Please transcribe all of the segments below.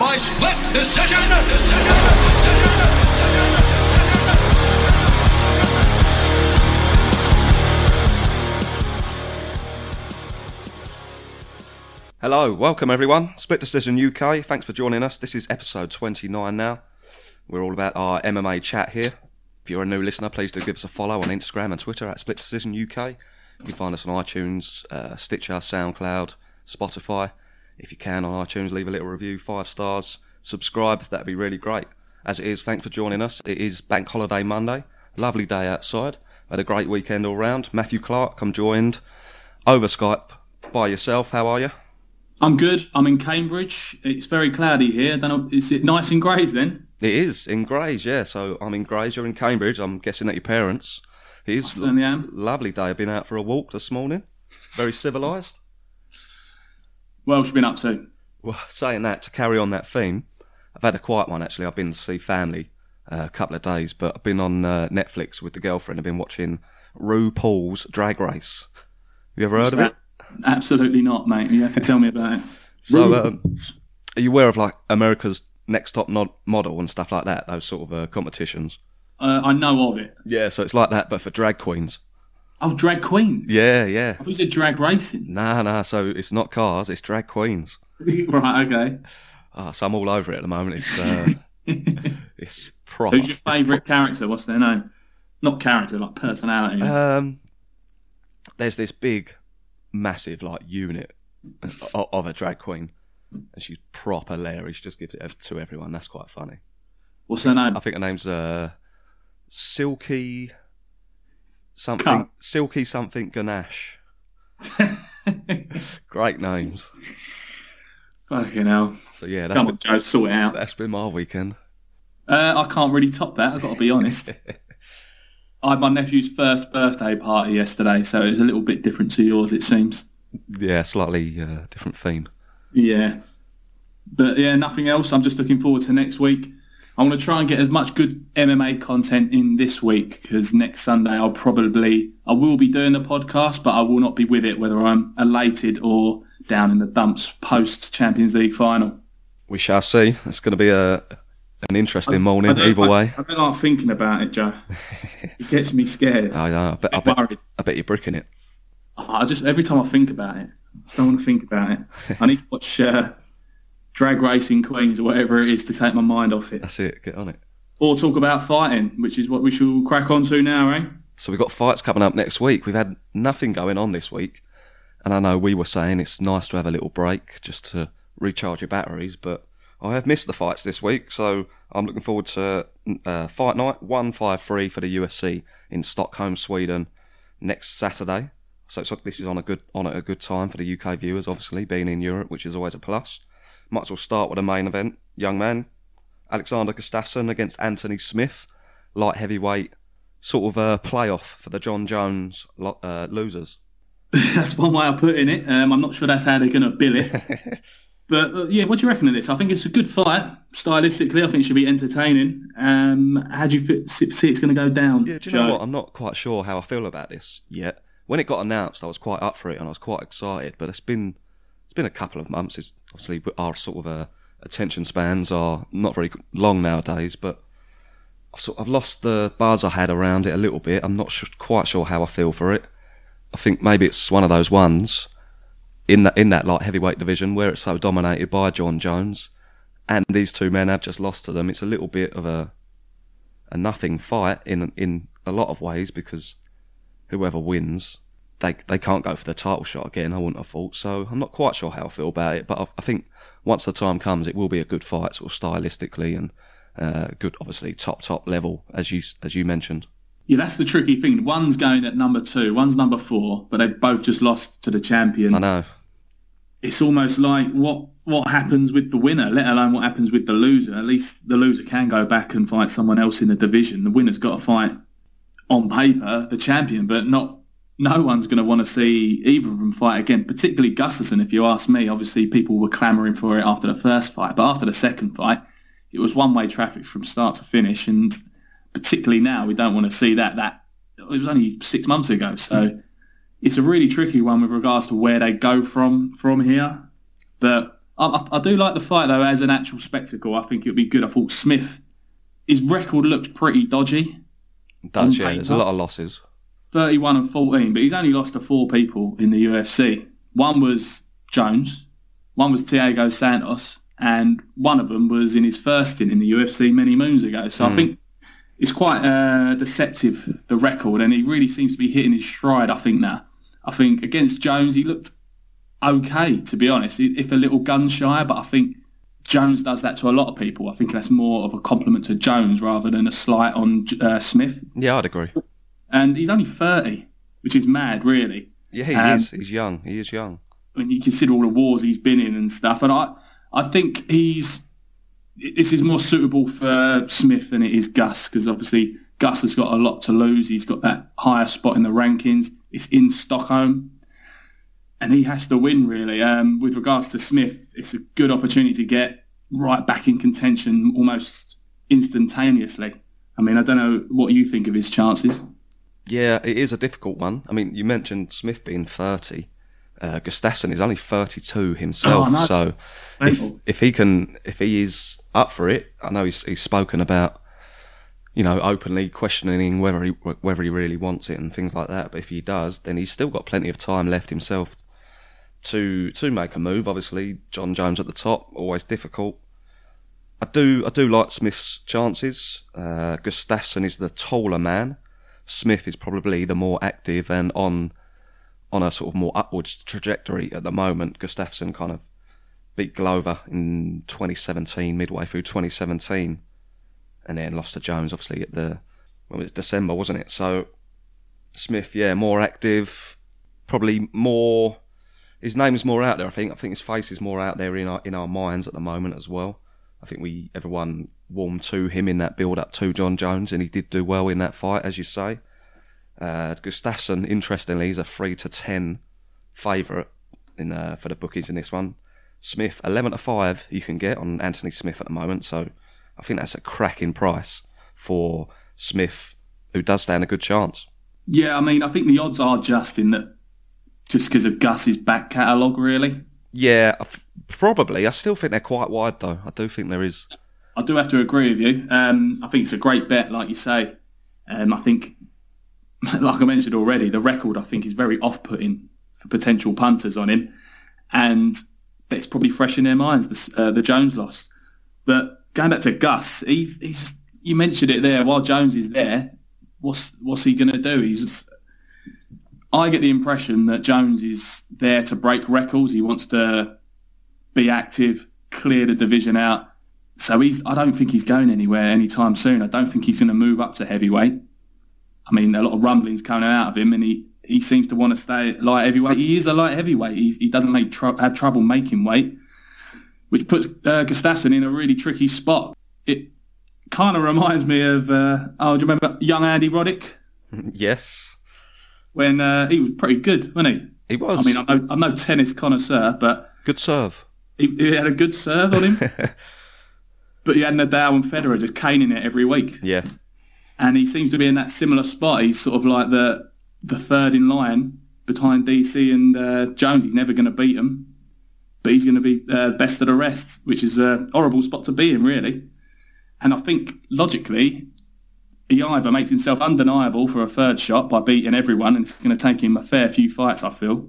by split decision. Hello, welcome everyone. Split Decision UK. Thanks for joining us. This is episode 29 now. We're all about our MMA chat here. If you're a new listener, please do give us a follow on Instagram and Twitter at Split Decision UK. You can find us on iTunes, uh, Stitcher, SoundCloud, Spotify. If you can on iTunes, leave a little review, five stars, subscribe. That'd be really great. As it is, thanks for joining us. It is Bank Holiday Monday. Lovely day outside. Had a great weekend all round. Matthew Clark, I'm joined over Skype by yourself. How are you? I'm good. I'm in Cambridge. It's very cloudy here. Don't is it nice and greys then? It is in Grays, yeah. So I'm in Grays. You're in Cambridge. I'm guessing at your parents. It I is certainly am. lovely day. I've been out for a walk this morning. Very civilised. What else you been up to? Well, saying that to carry on that theme, I've had a quiet one actually. I've been to see family uh, a couple of days, but I've been on uh, Netflix with the girlfriend. I've been watching RuPaul's Drag Race. Have you ever heard of it? Absolutely not, mate. You have to tell me about it. So, um, are you aware of like America's Next Top Model and stuff like that? Those sort of uh, competitions. Uh, I know of it. Yeah, so it's like that, but for drag queens. Oh, drag queens. Yeah, yeah. I thought you said drag racing. Nah, nah. So it's not cars, it's drag queens. right. Okay. Ah, so I'm all over it at the moment. It's uh, it's proper. Who's your favourite character? What's their name? Not character, like personality. Um, there's this big, massive like unit of, of a drag queen, and she's proper Larry. She just gives it to everyone. That's quite funny. What's her name? I think her name's uh, Silky something. Cunt. Silky something Ganache. Great names. Fucking hell. So yeah, that's Come been, on, Joe, sort it out. that's been my weekend. Uh, I can't really top that. I've got to be honest. I had my nephew's first birthday party yesterday, so it was a little bit different to yours, it seems. Yeah, slightly uh, different theme. Yeah. But yeah, nothing else. I'm just looking forward to next week. I want to try and get as much good MMA content in this week because next Sunday I'll probably I will be doing the podcast, but I will not be with it whether I'm elated or down in the dumps post Champions League final. We shall see. It's going to be a an interesting morning I either I- way. I don't like thinking about it, Joe. it gets me scared. I, know. I bet, I I'm bet, worried. I bet you're bricking it. I just every time I think about it, I just don't want to think about it. I need to watch uh, Drag Racing Queens or whatever it is to take my mind off it. That's it. Get on it. Or talk about fighting, which is what we shall crack on to now, eh? So we've got fights coming up next week. We've had nothing going on this week. And I know we were saying it's nice to have a little break just to recharge your batteries, but I have missed the fights this week, so I'm looking forward to uh, Fight Night 153 for the UFC in Stockholm, Sweden next Saturday. So it's, this is on a good on a good time for the UK viewers, obviously, being in Europe, which is always a plus. Might as well start with the main event. Young man, Alexander Gustafsson against Anthony Smith, light heavyweight, sort of a playoff for the Jon Jones lo- uh, losers. that's one way of putting it. Um, I'm not sure that's how they're going to bill it. but uh, yeah, what do you reckon of this? I think it's a good fight. Stylistically, I think it should be entertaining. Um, how do you see it's going to go down, Yeah, do you Joe? know what? I'm not quite sure how I feel about this yet. When it got announced, I was quite up for it and I was quite excited. But it's been it's been a couple of months. It's obviously our sort of uh, attention spans are not very long nowadays. But I've sort of lost the buzz I had around it a little bit. I'm not sure, quite sure how I feel for it. I think maybe it's one of those ones in that in that light heavyweight division where it's so dominated by Jon Jones, and these two men have just lost to them. It's a little bit of a a nothing fight in in a lot of ways because whoever wins, they they can't go for the title shot again. I wouldn't have thought so. I'm not quite sure how I feel about it, but I, I think once the time comes, it will be a good fight, sort of stylistically and uh, good, obviously top top level as you as you mentioned. Yeah, that's the tricky thing. One's going at number two, one's number four, but they've both just lost to the champion. I know. It's almost like what what happens with the winner, let alone what happens with the loser. At least the loser can go back and fight someone else in the division. The winner's got to fight on paper the champion, but not. No one's going to want to see either of them fight again, particularly Gustafsson. If you ask me, obviously people were clamouring for it after the first fight, but after the second fight, it was one-way traffic from start to finish, and particularly now we don't want to see that. That it was only six months ago, so mm. it's a really tricky one with regards to where they go from from here. But I, I, do like the fight though as an actual spectacle. I think it would be good. I thought Smith, his record looked pretty dodgy. Does On yeah? There's a lot of losses. 31 and 14, but he's only lost to four people in the UFC. One was Jones, one was Thiago Santos, and one of them was in his first stint in the UFC many moons ago. So I think it's quite uh, deceptive, the record, and he really seems to be hitting his stride, I think, now. I think against Jones, he looked okay, to be honest, if a little gun shy, but I think Jones does that to a lot of people. I think that's more of a compliment to Jones rather than a slight on uh, Smith. Yeah, I'd agree. And he's only 30, which is mad, really. Yeah, he Um, is. He's young. He is young. when you consider all the wars he's been in and stuff. And I, I think he's this is more suitable for Smith than it is Gus because obviously Gus has got a lot to lose. He's got that higher spot in the rankings. It's in Stockholm, and he has to win really. Um, with regards to Smith, it's a good opportunity to get right back in contention almost instantaneously. I mean, I don't know what you think of his chances. Yeah, it is a difficult one. I mean, you mentioned Smith being 30. Uh, Gustafsson is only 32 himself. Oh. So if, if he can, if he is up for it, I know he's, he's spoken about, you know, openly questioning whether he whether he really wants it and things like that. But if he does, then he's still got plenty of time left himself to to make a move. Obviously, Jon Jones at the top, always difficult. I do I do like Smith's chances. Uh, Gustafsson is the taller man. Smith is probably the more active and on on a sort of more upwards trajectory at the moment. Gustafsson kind of beat Glover in 2017, midway through 2017, and then lost to Jones obviously at the when it was December, wasn't it? So Smith, yeah, more active, probably more. His name is more out there. I think. I think his face is more out there in our in our minds at the moment as well. I think we everyone warmed to him in that build up to Jon Jones, and he did do well in that fight, as you say. Uh, Gustafsson, interestingly, is a three to ten favourite in uh, for the bookies in this one. Smith, eleven to five, you can get on Anthony Smith at the moment. So I think that's a cracking price for Smith, who does stand a good chance. Yeah, I mean, I think the odds are just in that just because of Gus's back catalogue, really. Yeah, probably. I still think they're quite wide, though. I do think there is. I do have to agree with you. Um, I think it's a great bet, like you say. Um, I think, like I mentioned already, the record I think is very off-putting for potential punters on him, and it's probably fresh in their minds the, uh, the Jones loss. But going back to Gus, he's he's just, you mentioned it there. While Jones is there, what's what's he going to do? He's just, I get the impression that Jones is there to break records. He wants to be active, clear the division out. So he's. I don't think he's going anywhere anytime soon. I don't think he's going to move up to heavyweight. I mean, a lot of rumblings coming out of him, and he, he seems to want to stay light heavyweight. He is a light heavyweight. He's, he doesn't make tr- have trouble making weight, which puts uh, Gustafsson in a really tricky spot. It kind of reminds me of uh, oh, do you remember young Andy Roddick yes, when uh, he was pretty good, wasn't he? he was. I mean, I'm no, I'm no tennis connoisseur, but good serve. he, he had a good serve on him. but he had Nadal and Federer just caning it every week. Yeah, and he seems to be in that similar spot. He's sort of like the the third in line behind DC and uh, Jones. He's never going to beat him, but he's going to be uh, best of the rest, which is a horrible spot to be in, really. And I think logically, he either makes himself undeniable for a third shot by beating everyone, and it's going to take him a fair few fights, I feel,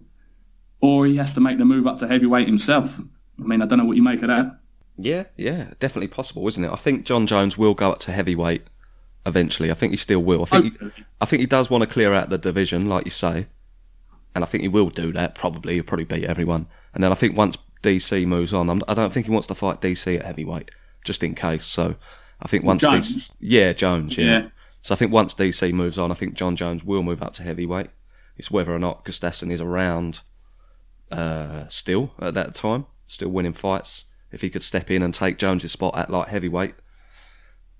or he has to make the move up to heavyweight himself. I mean, I don't know what you make of that. yeah, yeah. Definitely possible, isn't it? I think Jon Jones will go up to heavyweight eventually. I think he still will. I think he, I think he does want to clear out the division, like you say, and I think he will do that. Probably, he'll probably beat everyone. And then I think once DC moves on, I'm, I don't think he wants to fight DC at heavyweight, just in case. So I think once Jones? DC, yeah, Jones, yeah. Yeah. So I think once DC moves on, I think Jon Jones will move up to heavyweight. It's whether or not Gustafsson is around uh, still at that time, still winning fights. If he could step in and take Jones's spot at light heavyweight.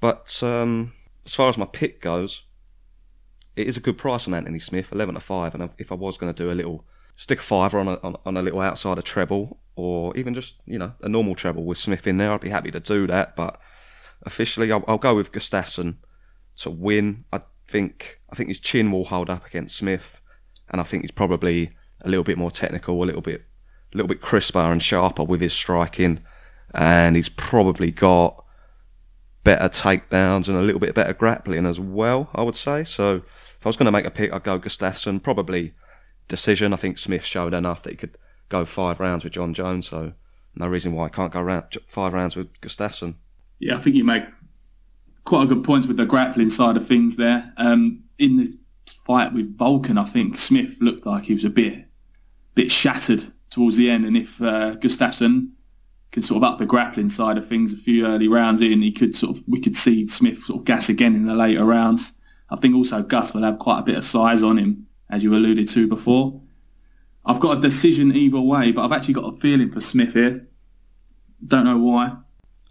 But um, as far as my pick goes, it is a good price on Anthony Smith, eleven to five. And if I was going to do a little stick a fiver on a on, on a little outsider treble, or even just you know a normal treble with Smith in there, I'd be happy to do that. But officially, I'll, I'll go with Gustafsson to win. I think I think his chin will hold up against Smith, and I think he's probably a little bit more technical, a little bit a little bit crisper and sharper with his striking, and he's probably got better takedowns and a little bit better grappling as well. I would say. So if I was going to make a pick, I'd go Gustafsson. Probably decision. I think Smith showed enough that he could go five rounds with Jon Jones. So no reason why I can't go round five rounds with Gustafsson. Yeah, I think you make quite a good points with the grappling side of things there. Um, in the fight with Volkan, I think Smith looked like he was a bit bit shattered towards the end, and if uh, Gustafsson can sort of up the grappling side of things a few early rounds in, he could sort of we could see Smith sort of gas again in the later rounds. I think also Gus will have quite a bit of size on him, as you alluded to before. I've got a decision either way, but I've actually got a feeling for Smith here. Don't know why.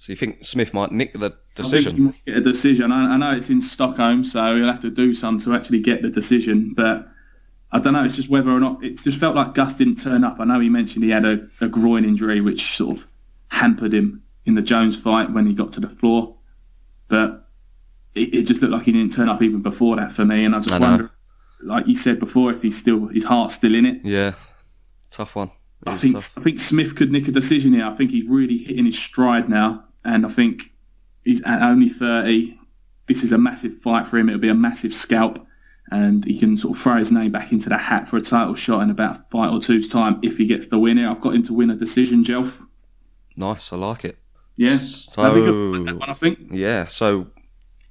So you think Smith might nick the I think he decision? get a decision. I, I know it's in Stockholm, so he'll have to do some to actually get the decision. But I don't know. It's just whether or not it's just felt like Gus didn't turn up. I know he mentioned he had a, a groin injury, which sort of hampered him in the Jones fight when he got to the floor. But it, it just looked like he didn't turn up even before that for me. And I just I wonder, like you said before, if he's still his heart's still in it. Yeah, tough one. It I think tough. I think Smith could nick a decision here. I think he's really hitting his stride now, and I think he's at only thirty. This is a massive fight for him. It'll be a massive scalp, and he can sort of throw his name back into the hat for a title shot in about a fight or two's time if he gets the win here. I've got him to win a decision, Jelf. nice. I like it. Yeah, So That'd be good, one, I think. yeah, so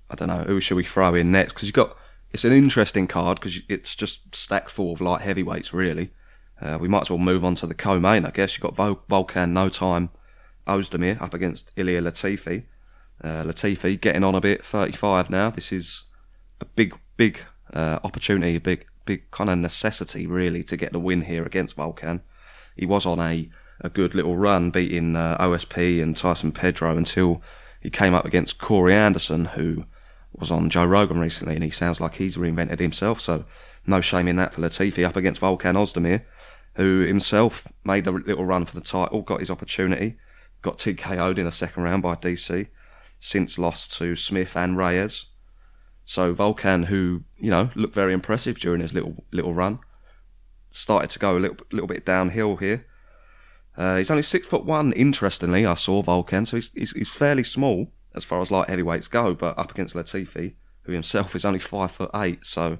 I don't know who should we throw in next because you've got it's an interesting card because it's just stacked full of light heavyweights really. Uh, we might as well move on to the co-main, I guess. You've got Vol- Volkan No Time Ozdemir up against Ilir Latifi. Uh, Latifi getting on a bit, 35 now. This is a big, big uh, opportunity, a big, big kind of necessity really to get the win here against Volkan. He was on a, a good little run, beating uh, OSP and Tyson Pedro until he came up against Corey Anderson, who was on Joe Rogan recently, and he sounds like he's reinvented himself. So no shame in that for Latifi up against Volkan Ozdemir, who himself made a little run for the title, got his opportunity, got TKO'd in the second round by DC, since lost to Smith and Reyes. So Volkan, who you know looked very impressive during his little little run, started to go a little little bit downhill here. Uh, he's only six foot one. Interestingly, I saw Volkan, so he's, he's he's fairly small as far as light heavyweights go. But up against Latifi, who himself is only five foot eight, so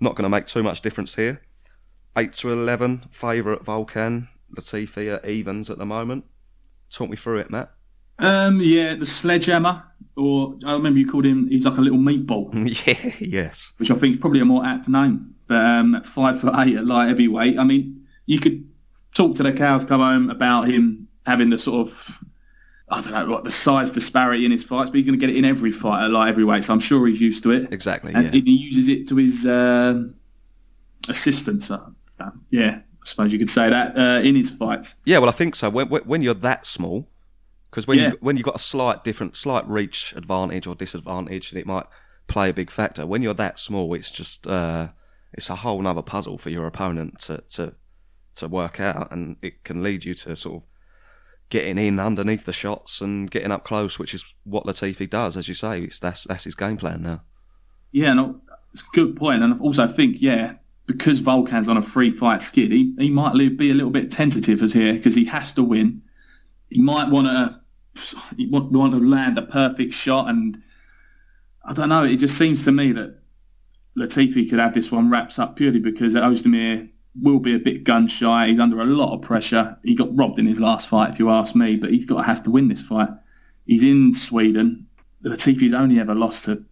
not going to make too much difference here. Eight to eleven, favourite Volkan. Latifi at evens at the moment. Talk me through it, Matt. Um, yeah, the sledgehammer, or I remember you called him. He's like a little meatball. yeah, yes. which I think is probably a more apt name. But um, at five foot eight at light heavyweight, I mean, you could talk to the cows come home about him having the sort of, I don't know what the size disparity in his fights, but he's going to get it in every fight at light heavyweight. So I'm sure he's used to it, Exactly, and yeah. he uses it to his um assistants. Uh, yeah, I suppose you could say that uh, in his fights. Yeah, well, I think so. When, when you're that small, because when Yeah. you when you've got a slight different, slight reach advantage or disadvantage, and it might play a big factor. When you're that small, it's just uh, it's a whole nother puzzle for your opponent to to to work out, and it can lead you to sort of getting in underneath the shots and getting up close, which is what Latifi does, as you say. It's that's that's his game plan now. Yeah, no, it's a good point. And also I also think, yeah, because Volkan's on a free fight skid, he, he might be a little bit tentative as here because he has to win. He might want to he want, to land the perfect shot, and I don't know. It just seems to me that Latifi could have this one wraps up purely because Ozdemir will be a bit gun shy. He's under a lot of pressure. He got robbed in his last fight, if you ask me, but he's got to have to win this fight. He's in Sweden. Latifi's only ever lost to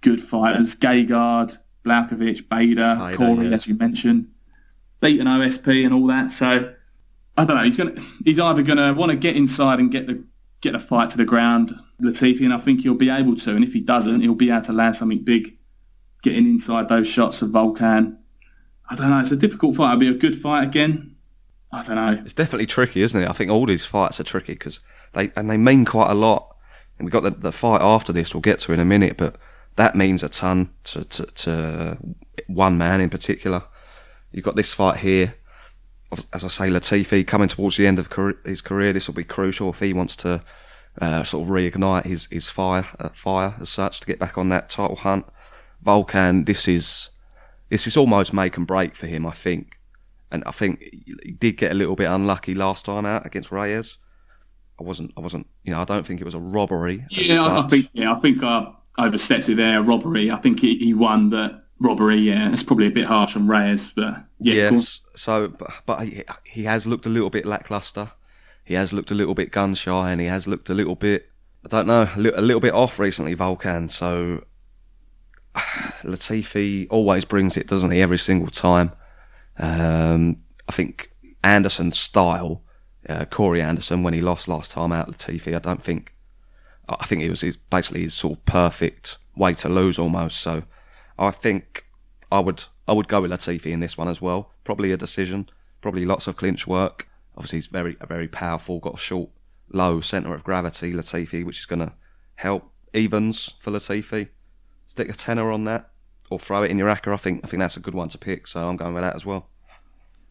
good fighters: Gegard, Blachowicz, Bader, Bader, Corey, yeah. as you mentioned, beaten OSP and all that. So I don't know. He's gonna. He's either gonna want to get inside and get the get the fight to the ground, Latifi, and I think he'll be able to. And if he doesn't, he'll be able to land something big, getting inside those shots of Volkan. I don't know. It's a difficult fight. It'll be a good fight again. I don't know. It's definitely tricky, isn't it? I think all these fights are tricky because they and they mean quite a lot. And we've got the, the fight after this we'll get to in a minute, but that means a ton to, to, to one man in particular. You've got this fight here. As I say, Latifi coming towards the end of career, his career. This will be crucial if he wants to uh, sort of reignite his his fire uh, fire as such to get back on that title hunt. Volkan, this is this is almost make and break for him, I think. and I think he did get a little bit unlucky last time out against Reyes. I wasn't, I wasn't, you know, I don't think it was a robbery. Yeah, I, I think yeah, I think I overstepped it there. Robbery. I think he, he won, but robbery. Yeah, it's probably a bit harsh on Reyes, but yeah, cool. So, but, but he, he has looked a little bit lackluster. He has looked a little bit gun shy, and he has looked a little bit, I don't know, a little, a little bit off recently, Volkan. So, Latifi always brings it, doesn't he? Every single time. Um, I think Anderson's style, uh, Corey Anderson, when he lost last time out, Latifi, I don't think, I think it was his, basically his sort of perfect way to lose almost. So, I think I would I would go with Latifi in this one as well. Probably a decision. Probably lots of clinch work. Obviously, he's very very powerful. Got a short, low centre of gravity. Latifi, which is going to help evens for Latifi. Stick a tenner on that, or throw it in your acca. I think I think that's a good one to pick. So I'm going with that as well.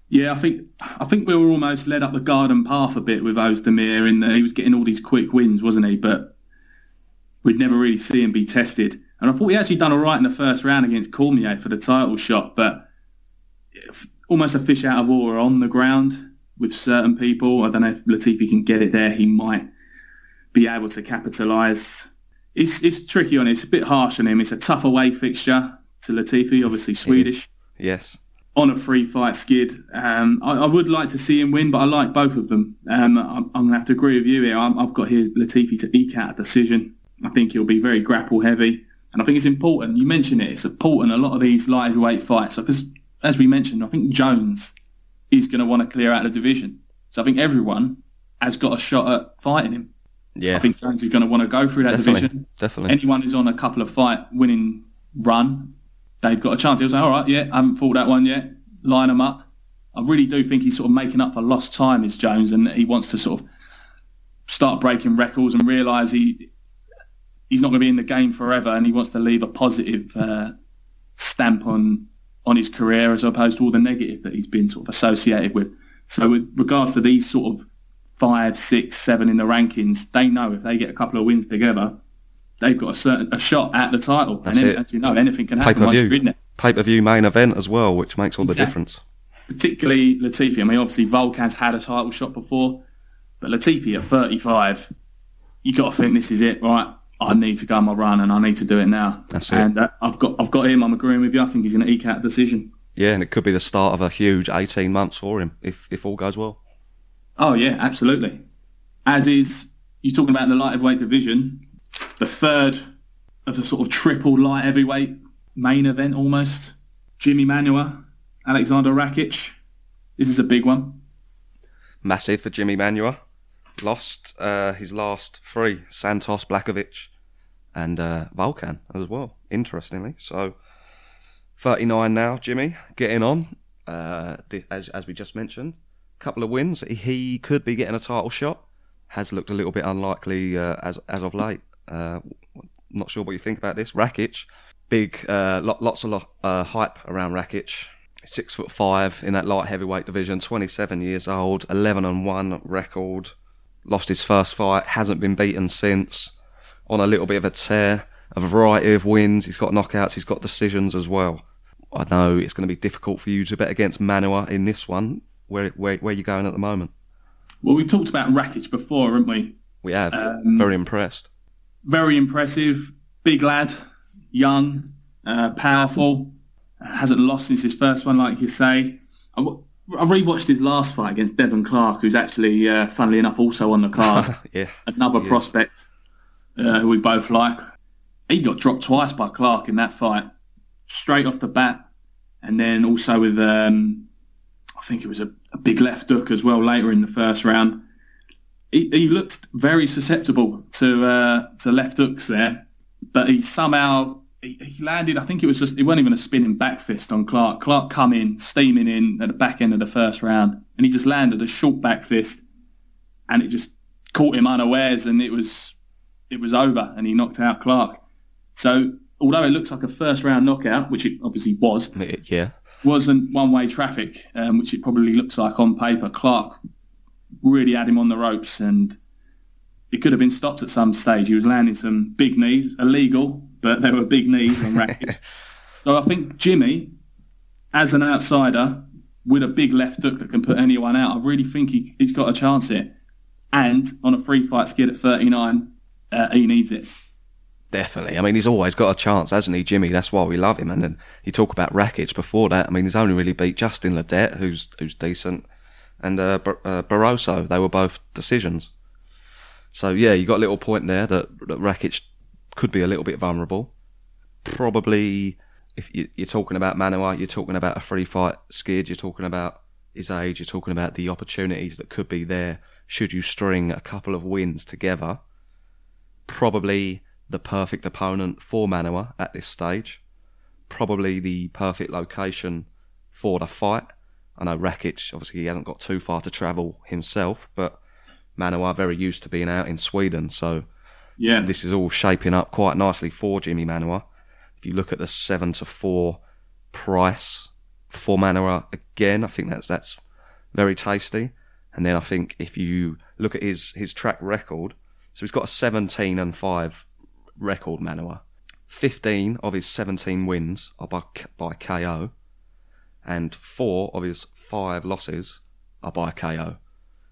Yeah, I think I think we were almost led up the garden path a bit with Ozdemir in that he was getting all these quick wins, wasn't he? But we'd never really see him be tested. And I thought he actually done all right in the first round against Cormier for the title shot, but almost a fish out of water on the ground with certain people. I don't know if Latifi can get it there. He might be able to capitalise. It's it's tricky on it. It's a bit harsh on him. It's a tough away fixture to Latifi, obviously Swedish Yes. on a free fight skid. Um, I, I would like to see him win, but I like both of them. Um, I'm, I'm going to have to agree with you here. I'm, I've got here Latifi to eke out a decision. I think he'll be very grapple heavy, and I think it's important. You mentioned it. It's important. A lot of these lightweight fights, because as we mentioned, I think Jones is going to want to clear out the division. So I think everyone has got a shot at fighting him. Yeah. I think Jones is going to want to go through that definitely. division Definitely. anyone who's on a couple of fight winning run, they've got a chance. He'll say, all right, yeah, I haven't fought that one yet. Line them up. I really do think he's sort of making up for lost time, is Jones, and he wants to sort of start breaking records and realise he he's not going to be in the game forever, and he wants to leave a positive uh, stamp on on his career as opposed to all the negative that he's been sort of associated with. So, with regards to these sort of five, six, seven in the rankings, they know if they get a couple of wins together, they've got a certain a shot at the title. That's and it. as you know, anything can happen once you're in it. Pay per view main event as well, which makes all the difference. Particularly Latifi. I mean, obviously Volkan's had a title shot before, but Latifi at 35, you got to think this is it, right? I need to go on my run and I need to do it now. That's it. And uh, I've got I've got him. I'm agreeing with you. I think he's going to eke out a decision. Yeah, and it could be the start of a huge 18 months for him if if all goes well. Oh yeah, absolutely. As is, you're talking about the light heavyweight division, the third of the sort of triple light heavyweight main event almost. Jimmy Manuwa, Alexander Rakic. This is a big one. Massive for Jimmy Manuwa. Lost uh, his last three: Santos, Blachowicz, and uh, Volkan as well. Interestingly, so 39 now. Jimmy getting on. Uh, as as we just mentioned, couple of wins. He could be getting a title shot. Has looked a little bit unlikely uh, as as of late. Uh, not sure what you think about this. Rakic, big, uh, lot, lots of uh, hype around Rakic. Six foot five in that light heavyweight division. Twenty seven years old. Eleven and one record. Lost his first fight. Hasn't been beaten since. On a little bit of a tear. A variety of wins. He's got knockouts. He's got decisions as well. I know it's going to be difficult for you to bet against Manuwa in this one. Where where where you going at the moment? Well, we talked about Rakic before, haven't we? We have Um, very impressed. Very impressive, big lad, young, uh, powerful. Hasn't lost since his first one, like you say. I, w- I rewatched his last fight against Devin Clark, who's actually, uh, funnily enough, also on the card. yeah, another prospect uh, who we both like. He got dropped twice by Clark in that fight, straight off the bat, and then also with um, I think it was a, a big left hook as well later in the first round. He, he looked very susceptible to uh, to left hooks there, but he somehow he, he landed. I think it was just it wasn't even a spinning back fist on Clark. Clark come in steaming in at the back end of the first round, and he just landed a short back fist, and it just caught him unawares, and it was it was over, and he knocked out Clark. So although it looks like a first round knockout, which it obviously was, yeah. wasn't one way traffic, um, which it probably looks like on paper. Clark really had him on the ropes, and it could have been stopped at some stage. He was landing some big knees, illegal, but they were big knees and rackets. so I think Jimmy, as an outsider, with a big left hook that can put anyone out. I really think he, he's got a chance here. And on a free fight skid at 39, uh, he needs it. Definitely. I mean, he's always got a chance, hasn't he, Jimmy? That's why we love him. And then you talk about Rakic before that. I mean, he's only really beat Justin Ledet, who's who's decent, and uh, Bar- uh, Barroso. They were both decisions. So yeah, you got a little point there that, that could be a little bit vulnerable. Probably, if you, you're talking about Manuwa, you're talking about a free fight skid. You're talking about his age. You're talking about the opportunities that could be there should you string a couple of wins together. Probably the perfect opponent for Manuwa at this stage. Probably the perfect location for the fight. I know Rakic, obviously, he hasn't got too far to travel himself, but Manuwa very used to being out in Sweden, so Yeah. this is all shaping up quite nicely for Jimmy Manuwa. If you look at the seven to four price for Manuwa again, I think that's that's very tasty. And then I think if you look at his his track record, so he's got a seventeen and five record Manuwa. Fifteen of his seventeen wins are by by KO, and four of his five losses are by KO.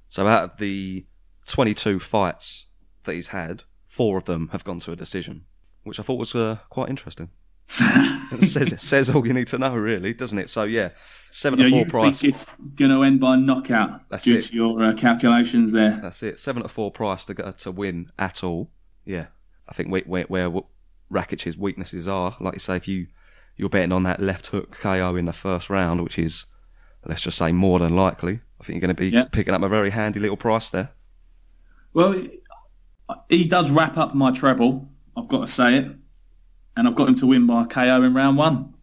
So out of the 22 fights that he's had, four of them have gone to a decision, which I thought was uh, quite interesting. It says, it says all you need to know, really, doesn't it? So yeah, seven Yeah, to four you price. think it's going to end by knockout That's due it. to your uh, calculations there. That's it. Seven to four price to go to win at all. Yeah, I think where where, where Rakic's weaknesses are, like you say, if you you're betting on that left hook KO in the first round, which is let's just say more than likely. I think you're going to be Yeah. picking up a very handy little price there. Well, he does wrap up my treble. I've got to say it, and I've got him to win by KO in round one.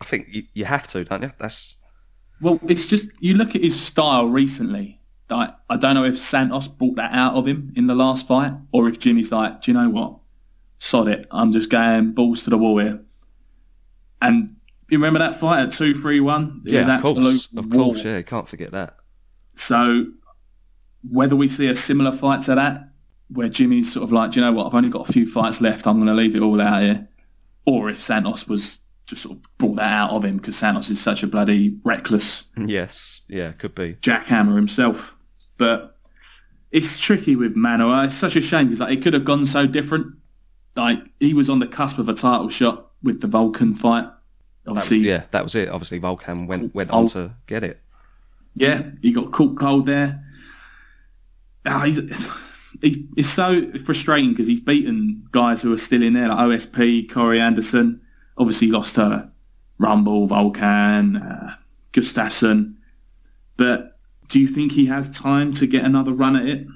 I think you, you have to, don't you? That's Well, it's just you look at his style recently. Like I don't know if Santos brought that out of him in the last fight, or if Jimmy's like, do you know what? Sod it. I'm just going balls to the wall here. And you remember that fight at two three one? Was yeah, of course, of war. course, yeah, can't forget that. So whether we see a similar fight to that, where Jimmy's sort of like, do you know what? I've only got a few fights left. I'm going to leave it all out here, or if Santos was just sort of brought that out of him because Santos is such a bloody reckless Yes, yeah, could be. jackhammer himself. But it's tricky with Manuwa. It's such a shame because like, it could have gone so different. Like he was on the cusp of a title shot with the Volkan fight. That- Obviously, yeah, that was it. Obviously, Volkan went went on to get it. yeah, he got caught cold there. Ah, he's, he, it's so frustrating because he's beaten guys who are still in there, like OSP, Corey Anderson. Obviously, lost to Rumble, Volkan, uh, Gustafsson. But do you think he has time to get another run at it?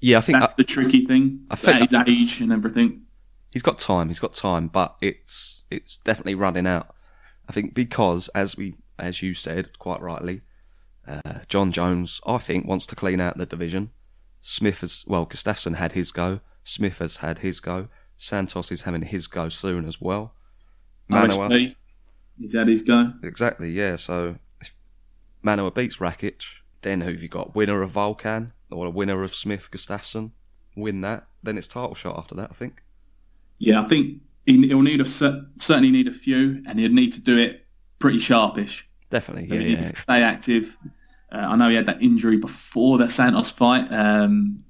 Yeah, I think That's the tricky thing. I think- at his age and everything. he's got time. He's got time, but it's it's definitely running out. I think because as we as you said quite rightly, uh, Jon Jones I think wants to clean out the division. Smith has well, Gustafsson had his go. Smith has had his go. Santos is having his go soon as well. Oh, Manuwa, OSP, he's had his go. exactly, yeah. So if Manuwa beats Rakic, then who have you got? Winner of Volkan or a winner of Smith Gustafsson? Win that, then it's title shot after that. I think. Yeah, I think he, he'll need a certainly need a few, and he'd need to do it pretty sharpish. Definitely, So yeah, he yeah. to stay active. Uh, I know he had that injury before the Santos fight. Um,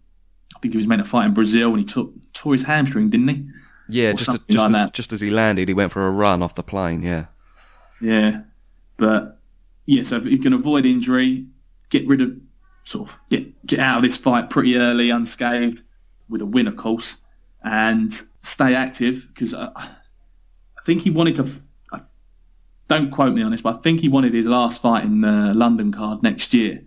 I think he was meant to fight in Brazil, and he took tore his hamstring, didn't he? Yeah, just, something just, like as, that. just as he landed, he went for a run off the plane. Yeah, Yeah, but yeah, so if you can avoid injury, get rid of sort of get get out of this fight pretty early, unscathed, with a win, of course, and stay active because I, I think he wanted to. Don't quote me on this, but I think he wanted his last fight in the London card next year.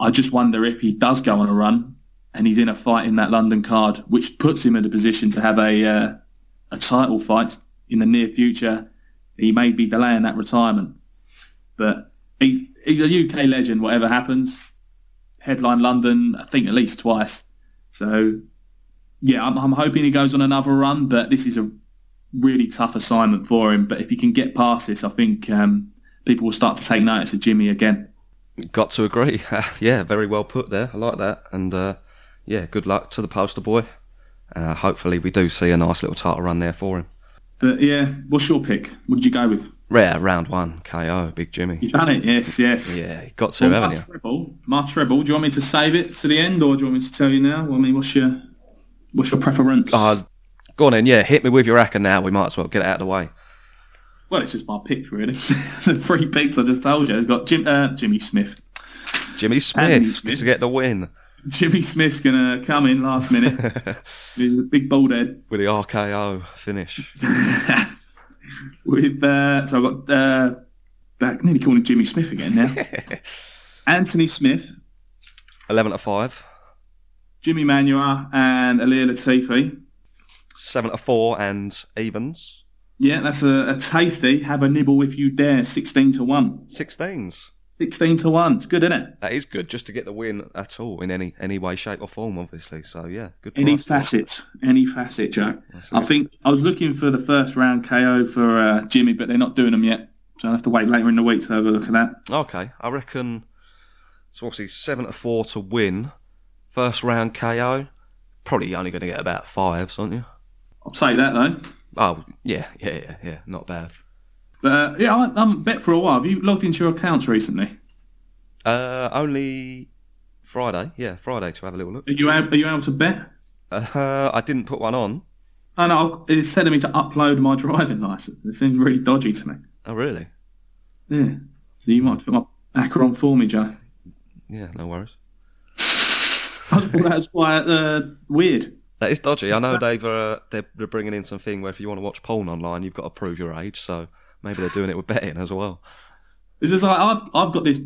I just wonder if he does go on a run and he's in a fight in that London card, which puts him in a position to have a uh, a title fight in the near future. He may be delaying that retirement, but he's he's a UK legend. Whatever happens, headline London, I think at least twice. So yeah, I'm, I'm hoping he goes on another run, but this is a really tough assignment for him. But if he can get past this, I think um, people will start to take notice of Jimmy again. got to agree. yeah, very well put there. I like that. And uh, yeah, good luck to the poster boy. Uh, hopefully, we do see a nice little title run there for him. But yeah, what's your pick? What did you go with? Rare round one KO, Big Jimmy. You've done it, yes, yes. Yeah, got to, Well, haven't my you? treble, my treble. Do you want me to save it to the end, or do you want me to tell you now? I mean, what's your what's your preference? Uh, go on then, yeah, hit me with your acca now. We might as well get it out of the way. well, it's just my picks, really. the three picks I just told you. I've got Jim, uh, Jimmy Smith. Jimmy Smith, Smith. to get the win Jimmy Smith's gonna come in last minute with a big bald head. with the RKO finish. with uh, so I've got uh, back nearly calling Jimmy Smith again now. Anthony Smith, 11 to 5, Jimmy Manuwa, and Ilir Latifi. 7 to 4, and evens. Yeah, that's a, a tasty. Have a nibble if you dare. Sixteen to one. 16s. Sixteen to one. It's good, isn't it? That is good, just to get the win at all in any any way, shape, or form, obviously. So yeah, good. Any facet, any facet, Joe. I think I was looking for the first round KO for uh, Jimmy, but they're not doing them yet. So I'll have to wait later in the week to have a look at that. Okay, I reckon. So obviously seven to four to win. First round KO. Probably only going to get about fives, aren't you? I'll say that though. Oh yeah, yeah, yeah, yeah. Not bad. But uh, yeah, I, I'm bet for a while. Have you logged into your accounts recently? Uh, only Friday. Yeah, Friday to have a little look. Are you able, are you able to bet? Uh, I didn't put one on. I know it's telling me to upload my driving license. It seems really dodgy to me. Oh really? Yeah. So you might have to put my acca on for me, Joe. Yeah, no worries. I thought that was quite uh, weird. That is dodgy. I know they've uh, they're they're bringing in something where if you want to watch porn online, you've got to prove your age. So maybe they're doing it with betting as well. It's just like I've I've got this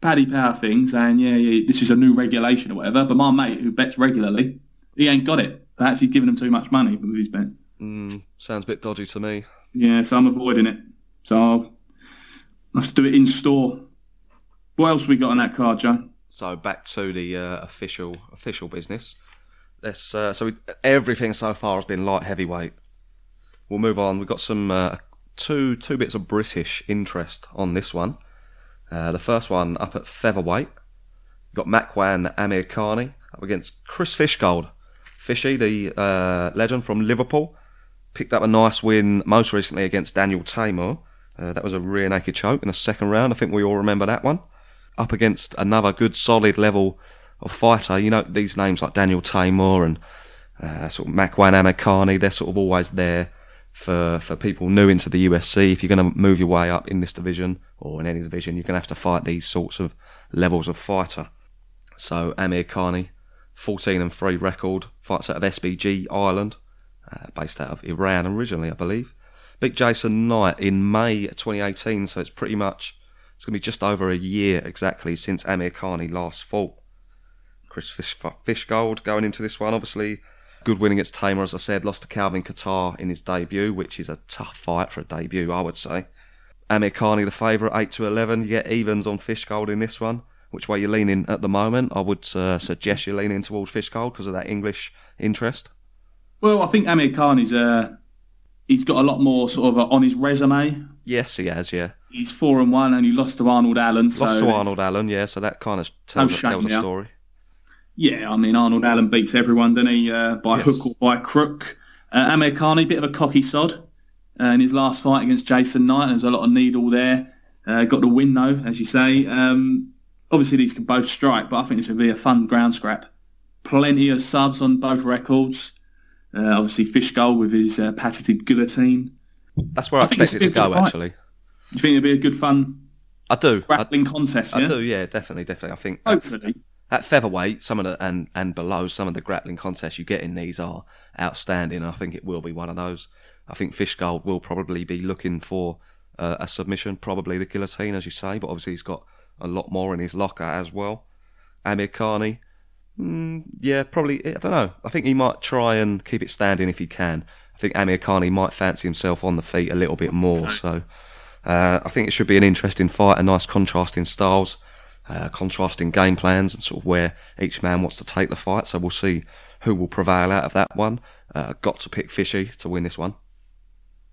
Paddy Power thing saying, yeah, yeah, this is a new regulation or whatever. But my mate who bets regularly, he ain't got it. Perhaps he's giving him too much money with his bets. Mm, sounds a bit dodgy to me. Yeah, so I'm avoiding it. So I'll have to do it in store. What else we got on that card, John? So back to the uh, official official business. Let's uh, so we, everything so far has been light heavyweight. We'll move on. We've got some uh, two two bits of British interest on this one. Uh, the first one up at featherweight. We've got Makwan Amirkhani up against Chris Fishgold. Fishy, the uh, legend from Liverpool, picked up a nice win most recently against Daniel Teymur. Uh, that was a rear naked choke in the second round. I think we all remember that one up against another good solid level of fighter. You know, these names like Daniel Teymur and uh, sort of Makwan Amirkhani, they're sort of always there for, for people new into the UFC. If you're going to move your way up in this division or in any division, you're going to have to fight these sorts of levels of fighter. So Amirkhani, 14 and 3 record, fights out of SBG Ireland, uh, based out of Iran originally, I believe. Beat Jason Knight in May 2018, so it's pretty much it's going to be just over a year exactly since Amirkhani last fought. Chris Fish, Fishgold going into this one, obviously good win against Teymur, as I said, lost to Calvin Kattar in his debut, which is a tough fight for a debut, I would say. Amirkhani the favourite, 8 to 11. You get evens on Fishgold in this one. Which way you're leaning at the moment? I would uh, suggest you're leaning towards Fishgold because of that English interest. Well, I think Amir is uh, he's got a lot more sort of uh, on his resume. Yes, he has, yeah. He's four and one, and he lost to Arnold Allen. So Lost to Arnold Allen, yeah, so that kind of tells, shame, tells a yeah. story. Yeah, I mean Arnold Allen beats everyone, doesn't he? Uh, by Yes. hook or by crook. Uh, Amirkhani, bit of a cocky sod. Uh, in his last fight against Jason Knight, there's a lot of needle there. Uh, got the win though, as you say. Um, obviously these can both strike, but I think this will be a fun ground scrap. Plenty of subs on both records. Uh, obviously Fishgold with his uh, patented guillotine. That's where I, I think expect it to go, fight. actually. Do you think it'll be a good fun I do. I, grappling contest? I Yeah, do, yeah, definitely, definitely. I think hopefully. At featherweight, some of the and and below, some of the grappling contests you get in these are outstanding. I think it will be one of those. I think Fishgold will probably be looking for uh, a submission, probably the guillotine, as you say, but obviously he's got a lot more in his locker as well. Amirkhani, mm, yeah, probably. I don't know. I think he might try and keep it standing if he can. I think Amirkhani might fancy himself on the feet a little bit more. So uh, I think it should be an interesting fight, a nice contrasting styles, uh, contrasting game plans, and sort of where each man wants to take the fight. So we'll see who will prevail out of that one. Uh, got to pick Fishy to win this one.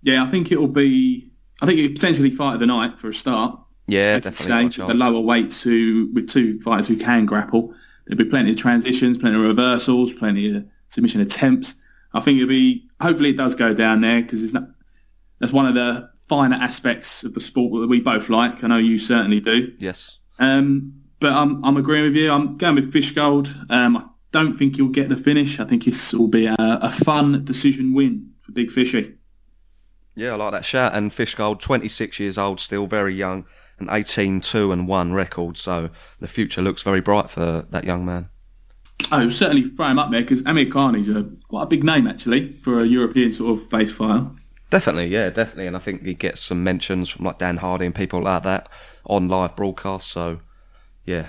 Yeah, I think it'll be. I think it potentially fight of the night for a start. Yeah, definitely. say, with the lower weights who with two fighters who can grapple. There'll be plenty of transitions, plenty of reversals, plenty of submission attempts. I think it'll be. Hopefully, it does go down there because it's not. That's one of the finer aspects of the sport that we both like. I know you certainly do. Yes. Um, but I'm, I'm agreeing with you. I'm going with Fishgold. Um, I don't think he'll get the finish. I think this will be a, a fun decision win for Big Fishy. Yeah, I like that shout. And Fishgold, 26 years old, still very young, an 18 2 and 1 record. So the future looks very bright for that young man. Oh, certainly throw him up there because Amir Khan's a quite a big name actually for a European sort of base fighter. Definitely, yeah, definitely. And I think he gets some mentions from like Dan Hardy and people like that on live broadcasts. So, yeah,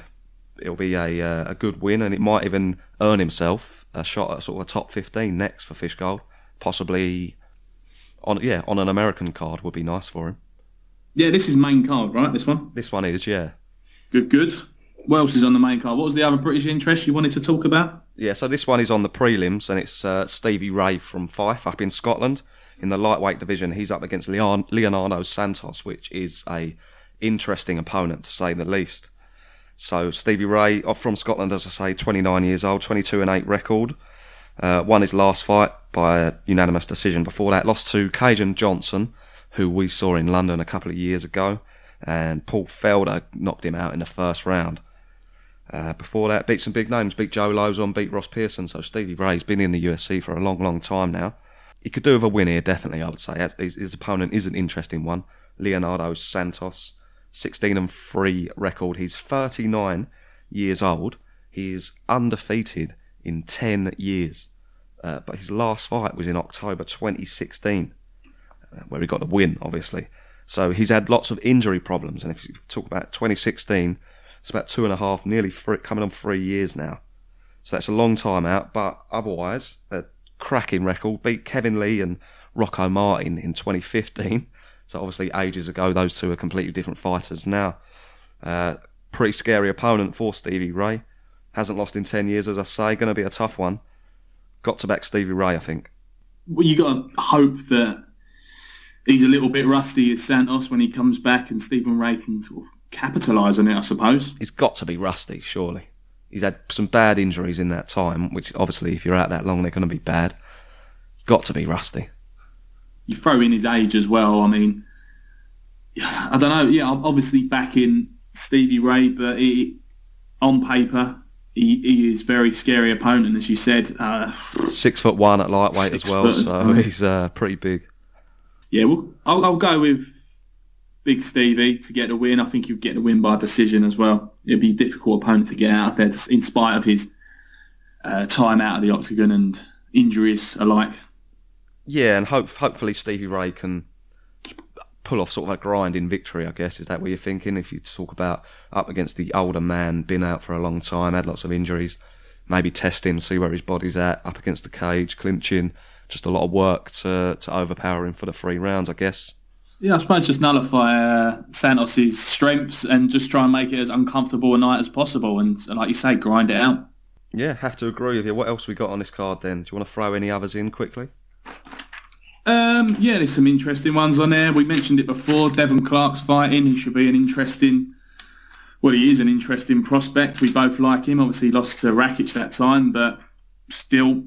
it'll be a uh, a good win, and it might even earn himself a shot at sort of a top fifteen next for Fishgold, possibly on yeah on an American card would be nice for him. Yeah, this is main card, right? This one. This one is yeah. Good, good. What else is on the main card? What was the other British interest you wanted to talk about? Yeah, so this one is on the prelims, and it's uh, Stevie Ray from Fife up in Scotland in the lightweight division. He's up against Leon- Leonardo Santos, which is a interesting opponent to say the least. So Stevie Ray, off from Scotland, as I say, 29 years old, 22 and 8 record. Uh, won his last fight by a unanimous decision. Before that, lost to Kajan Johnson, who we saw in London a couple of years ago, and Paul Felder knocked him out in the first round. Uh, before that, beat some big names, beat Joe Lauzon, beat Ross Pearson. So Stevie Ray's been in the UFC for a long, long time now. He could do with a win here, definitely. I would say his, his opponent is an interesting one, Leonardo Santos, 16 and three record. He's 39 years old. He is undefeated in 10 years. Uh, but his last fight was in October 2016, uh, where he got the win, obviously. So he's had lots of injury problems. And if you talk about 2016, it's about two and a half, nearly three, coming on three years now. So that's a long time out. But otherwise, a cracking record. Beat Kevin Lee and Rocco Martin in 2015. So obviously ages ago, those two are completely different fighters now. Uh, pretty scary opponent for Stevie Ray. Hasn't lost in 10 years, as I say. Going to be a tough one. Got to back Stevie Ray, I think. Well, you got to hope that he's a little bit rusty as Santos when he comes back, and Stephen Ray can sort of capitalise on it, I suppose. He's got to be rusty, surely. He's had some bad injuries in that time, which obviously, if you're out that long, they're going to be bad. He's got to be rusty. You throw in his age as well. I mean, I don't know. Yeah, I'm obviously backing Stevie Ray, but he, on paper, he, he is very scary opponent, as you said. Uh, Six foot one at lightweight as well, foot, so mm. he's uh, pretty big. yeah, well, I'll, I'll go with Big Stevie to get the win. I think he'd get the win by decision as well. It'd be a difficult opponent to get out of there, in spite of his uh, time out of the octagon and injuries alike. Yeah, and hope hopefully Stevie Ray can pull off sort of a grinding victory. I guess is that what you're thinking? If you talk about up against the older man, been out for a long time, had lots of injuries, maybe test him, see where his body's at, up against the cage, clinching, just a lot of work to to overpower him for the three rounds. I guess. Yeah, I suppose just nullify uh, Santos's strengths and just try and make it as uncomfortable a night as possible, and like you say, grind it out. Yeah, have to agree with you. What else we got on this card then? Do you want to throw any others in quickly? Um, yeah, there's some interesting ones on there. We mentioned it before. Devin Clark's fighting. He should be an interesting. Well, he is an interesting prospect. We both like him. Obviously, lost to Rakic that time, but still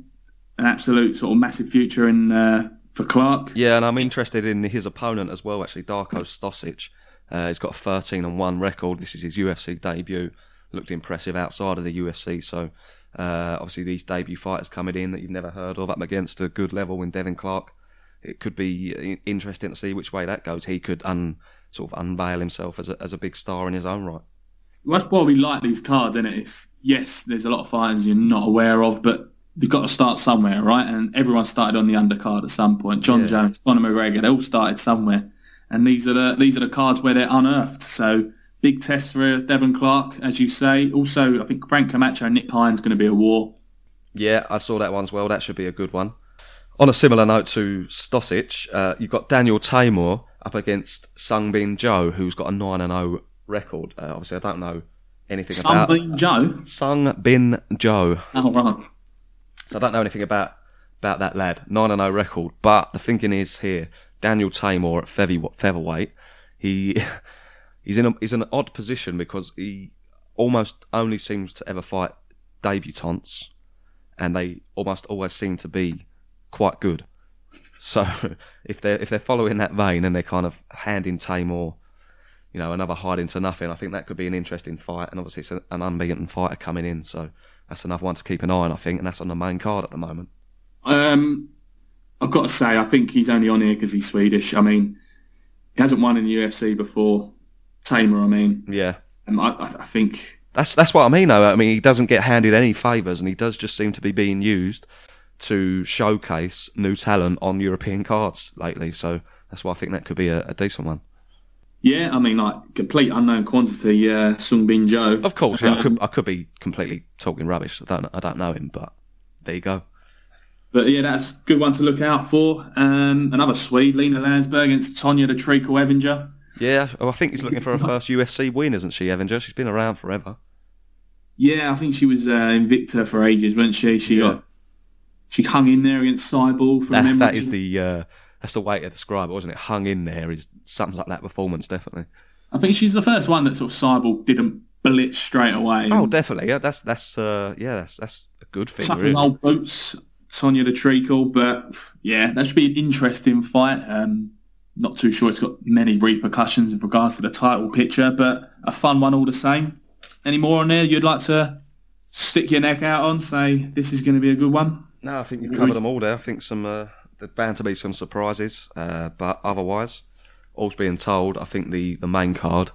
an absolute sort of massive future in uh, for Clark. Yeah, and I'm interested in his opponent as well. Actually, Darko Stosic. Uh, he's got a 13 and one record. This is his UFC debut. Looked impressive outside of the UFC. So uh, obviously these debut fighters coming in that you've never heard of up against a good level in Devin Clark. It could be interesting to see which way that goes. He could un, sort of unveil himself as a, as a big star in his own right. That's why we like these cards, isn't it? It's, yes, there's a lot of fighters you're not aware of, but they've got to start somewhere, right? And everyone started on the undercard at some point. John Yeah. Jones, Conor McGregor, they all started somewhere, and these are the these are the cards where they're unearthed. So big test for Devin Clark, as you say. Also, I think Frank Camacho and Nick Hein's going to be a war. Yeah, I saw that one as well. That should be a good one. On a similar note to Stosic, uh, you've got Daniel Teymur up against Sung Bin Jo, who's got a 9 and 0 record. Uh, obviously, I don't know anything about Sung Bin Jo. Sung Bin Jo. Oh right. So I don't know anything about about that lad. 9 and 0 record. But the thinking is here, Daniel Teymur at feather- featherweight, he he's in a, he's in an odd position because he almost only seems to ever fight debutantes, and they almost always seem to be quite good. So if they're if they're following that vein and they're kind of handing Teymur, you know, another hide into nothing, I think that could be an interesting fight. And obviously, it's an unbeaten fighter coming in, so that's another one to keep an eye on. I think, and that's on the main card at the moment. Um, I've got to say, I think he's only on here because he's Swedish. I mean, he hasn't won in the UFC before. Teymur, I mean, Yeah, um, I, I think That's that's what I mean though. I mean he doesn't get handed any favours and he does just seem to be being used to showcase new talent on European cards lately. So that's why I think that could be a, a decent one. Yeah, I mean, like complete unknown quantity. Uh, Sung Bin Jo. Of course, yeah, I Um, could I could be completely talking rubbish. I don't I don't know him, but there you go. But yeah, that's a good one to look out for. Um, another Swede, Lina Länsberg against Tonya the Treacle Evinger. Yeah, I think he's looking for her first UFC win, isn't she, Evinger? She's been around forever. Yeah, I think she was uh, Invicta for ages, wasn't she? She Yeah. got she hung in there against Cyborg from That, memory. that is the uh, that's the way to describe it, wasn't it? Hung in there is something like that performance, definitely. I think she's the first one that sort of Cyborg didn't blitz straight away. Oh, definitely. Yeah, that's that's uh, yeah, that's that's a good thing. tough as old boots, Tonya the Treacle. But yeah, that should be an interesting fight. Um, not too sure it's got many repercussions in regards to the title picture, but a fun one all the same. Any more on there you'd like to stick your neck out on? Say this is going to be a good one. No, I think you've covered them all there. I think some uh, there's bound to be some surprises, uh, but otherwise, all's being told. I think the, the main card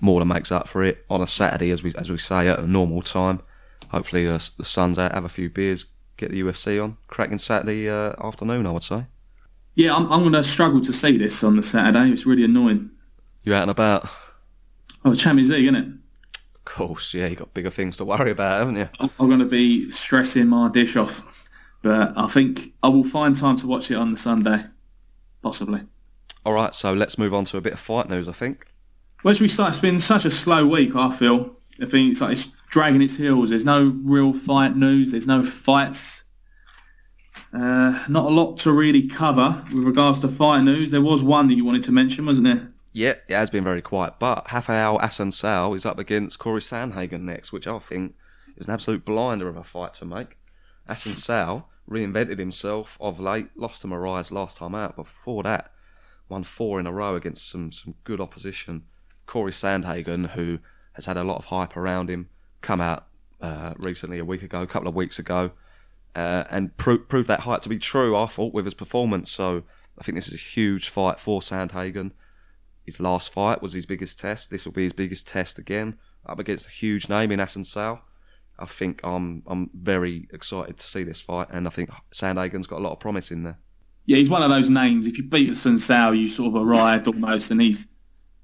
more than makes up for it on a Saturday, as we as we say at a normal time. Hopefully, uh, the sun's out, have a few beers, get the UFC on, cracking Saturday uh, afternoon. I would say. Yeah, I'm, I'm going to struggle to see this on the Saturday. It's really annoying. You're out and about? Oh, Champions League, isn't it? Of course, yeah. You got bigger things to worry about, haven't you? I'm, I'm going to be stressing my dish off. But I think I will find time to watch it on the Sunday, possibly. All right, so let's move on to a bit of fight news. I think. Where should we start? It's been such a slow week, I feel. I think it's like it's dragging its heels. There's no real fight news. There's no fights. Uh, not a lot to really cover with regards to fight news. There was one that you wanted to mention, wasn't there? Yeah, it has been very quiet. But Rafael Assunção is up against Corey Sandhagen next, which I think is an absolute blinder of a fight to make. Assunção reinvented himself of late, lost to Moraes last time out, but before that, won four in a row against some, some good opposition. Corey Sandhagen, who has had a lot of hype around him, come out uh, recently, a week ago, a couple of weeks ago, uh, and pro- proved that hype to be true, I thought, with his performance. So I think this is a huge fight for Sandhagen his last fight was his biggest test. This will be his biggest test again, up against a huge name in Assunção. I think I'm I'm very excited to see this fight, and I think Sandhagen's got a lot of promise in there. Yeah, he's one of those names. If you beat Sun Sao, you sort of arrived almost, and he's